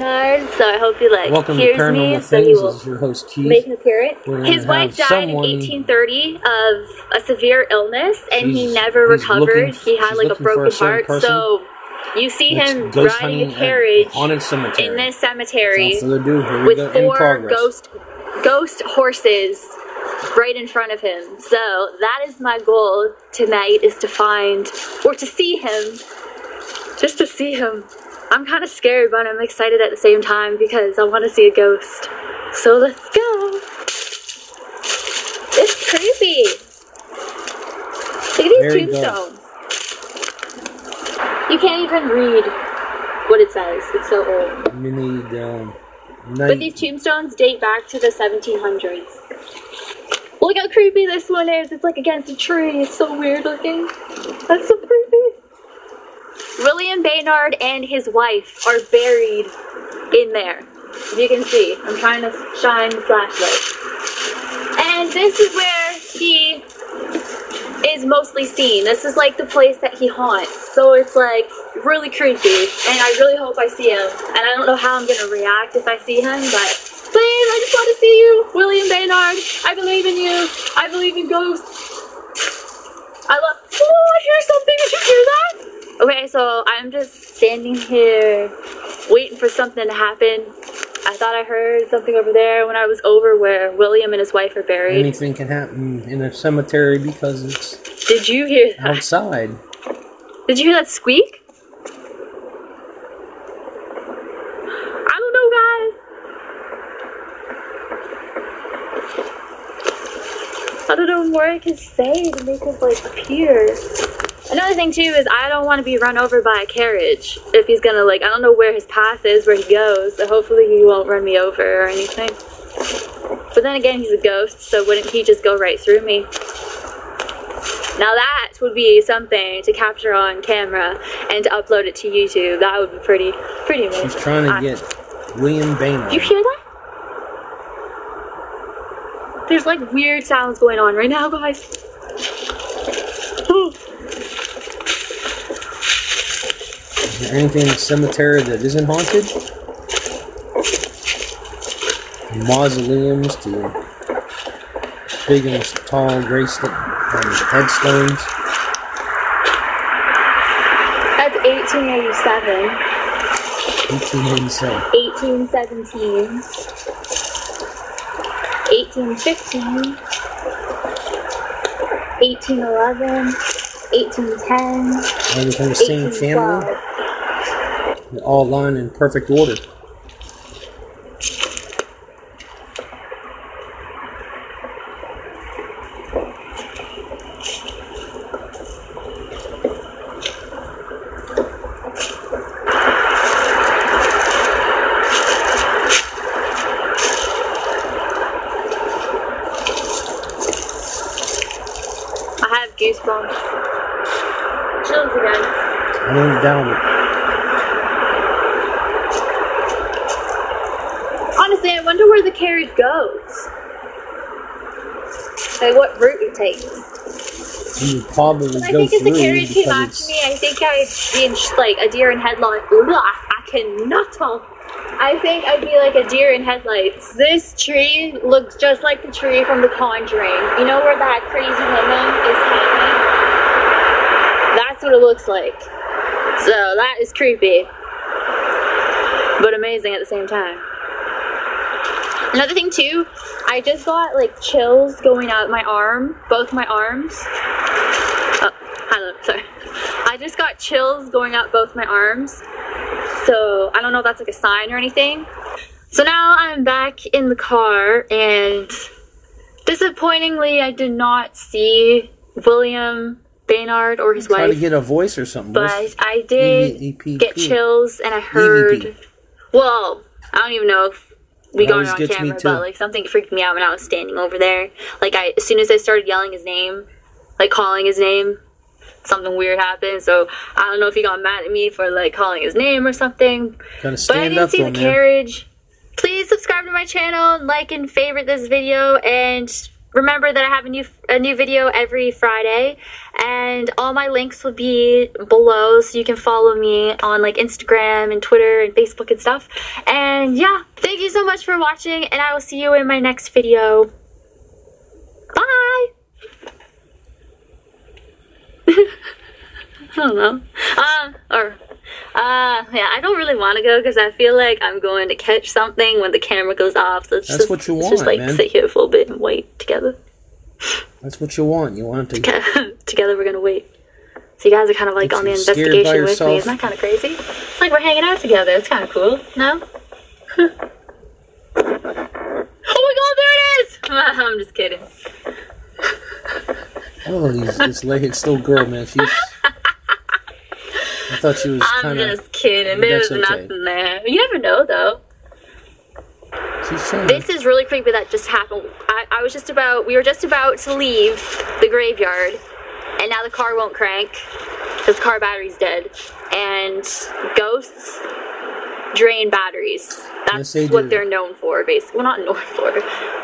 So I hope he like Welcome to hears me, Paranormal so he will This is your host make Keith. an appearance. We're gonna His wife have died someone- in 1830 of a severe illness, and he She's- never he's recovered. looking- he had she's like a looking for broken a certain heart. person So you see him ghost riding hunting a at carriage haunted cemetery. in this cemetery Without further ado, here we with go in four progress. ghost ghost horses right in front of him. So that is my goal tonight is to find or to see him. Just to see him. I'm kind of scared, but I'm excited at the same time because I want to see a ghost. So let's go. It's creepy. Look at these Very dark. tombstones. You can't even read what it says. It's so old. We need um, But these tombstones date back to the 1700s. Look how creepy this one is. It's like against a tree. It's so weird looking. That's so creepy. William Baynard and his wife are buried in there. If you can see, I'm trying to shine the flashlight. And this is where he is mostly seen. This is like the place that he haunts. So it's like really creepy. And I really hope I see him. And I don't know how I'm gonna react if I see him, but please, I just want to see you, William Baynard. I believe in you. I believe in ghosts. I love. Oh, I hear something. Did you hear that? Okay, so I'm just standing here waiting for something to happen. I thought I heard something over there when I was over where William and his wife are buried. Anything can happen in a cemetery because it's Did you hear that? outside. Did you hear that squeak? I don't know, guys. I don't know what I can say to make us like appear. Another thing too is I don't want to be run over by a carriage if he's gonna like I don't know where his path is where he goes, so hopefully he won't run me over or anything. But then again, he's a ghost, so wouldn't he just go right through me? Now that would be something to capture on camera and to upload it to YouTube. That would be pretty, pretty amazing. She's trying to I- get William Baynard. You hear that? There's like weird sounds going on right now, guys. Oh, Is there anything in the cemetery that isn't haunted? From mausoleums to big and tall gray st- um, headstones. That's 1887, 1887. 1817, 1815, 1811, 1810, Are they from the same family? 1812. They're all lined in perfect order. I have goosebumps. Chills again. I don't doubt it. Honestly, I wonder where the carriage goes. Like what route it takes. You probably I think if the carriage came after it's me, I think I'd be in sh- like a deer in headlights. Ugh, I cannot talk. I think I'd be like a deer in headlights. This tree looks just like the tree from The Conjuring. You know where that crazy woman is hanging? That's what it looks like. So that is creepy, but amazing at the same time. Another thing too, I just got like chills going out my arm, both my arms. Oh, hello, sorry. I just got chills going up both my arms. So I don't know if that's like a sign or anything. So now I'm back in the car and disappointingly I did not see William Baynard or his wife. try to wife. get a voice or something. But I did get chills and I heard EVP. well, I don't even know if we got it on camera, but like something freaked me out when I was standing over there. Like I, as soon as I started yelling his name, like calling his name, something weird happened. So I don't know if he got mad at me for like calling his name or something. Gotta But I didn't up see the man. carriage. Please subscribe to my channel, like and favorite this video, and remember that I have a new a new video every Friday. And all my links will be below so you can follow me on like Instagram and Twitter and Facebook and stuff. And yeah, thank you so much for watching and I will see you in my next video. Bye! I don't know. Um, or uh, yeah, I don't really want to go because I feel like I'm going to catch something when the camera goes off. So it's That's just, what you want, just like man. sit here for a bit and wait together. That's what you want. You want to. together we're gonna wait. So you guys are kind of like Get on the you scared by investigation with me. Isn't that kind of crazy? It's like we're hanging out together. It's kind of cool. No? oh my god, there it is! I'm just kidding. Oh, these, this legged little girl, man. She's. I thought she was I'm kind of. just kidding. There's okay. nothing there. You never know though. This is really creepy that just happened. I, I was just about, we were just about to leave the graveyard, and now the car won't crank because the car battery's dead. And ghosts drain batteries. That's Yes, what do. they're known for, basically. Well, not known for,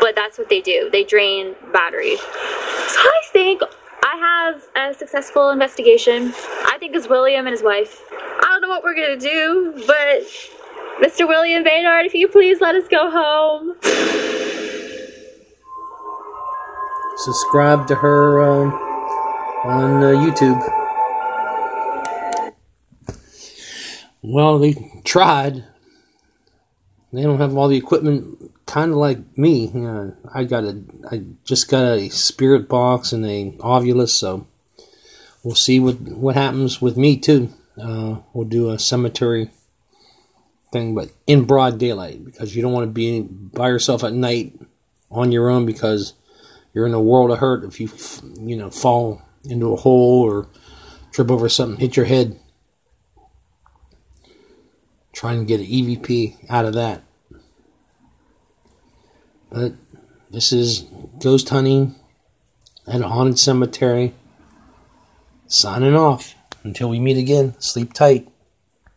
but that's what they do. They drain batteries. So I think have a successful investigation. I think it's William and his wife. I don't know what we're gonna do, but Mr. William Baynard, if you please let us go home. Subscribe to her um, on uh, YouTube. Well, they tried. They don't have all the equipment, kind of like me. You know, I got a, I just got a spirit box and a Ovilus, so we'll see what what happens with me too. Uh, we'll do a cemetery thing, but in broad daylight because you don't want to be by yourself at night on your own because you're in a world of hurt if you you know fall into a hole or trip over something, hit your head. Trying to get an EVP out of that. But this is ghost hunting at a haunted cemetery. Signing off. Until we meet again, sleep tight.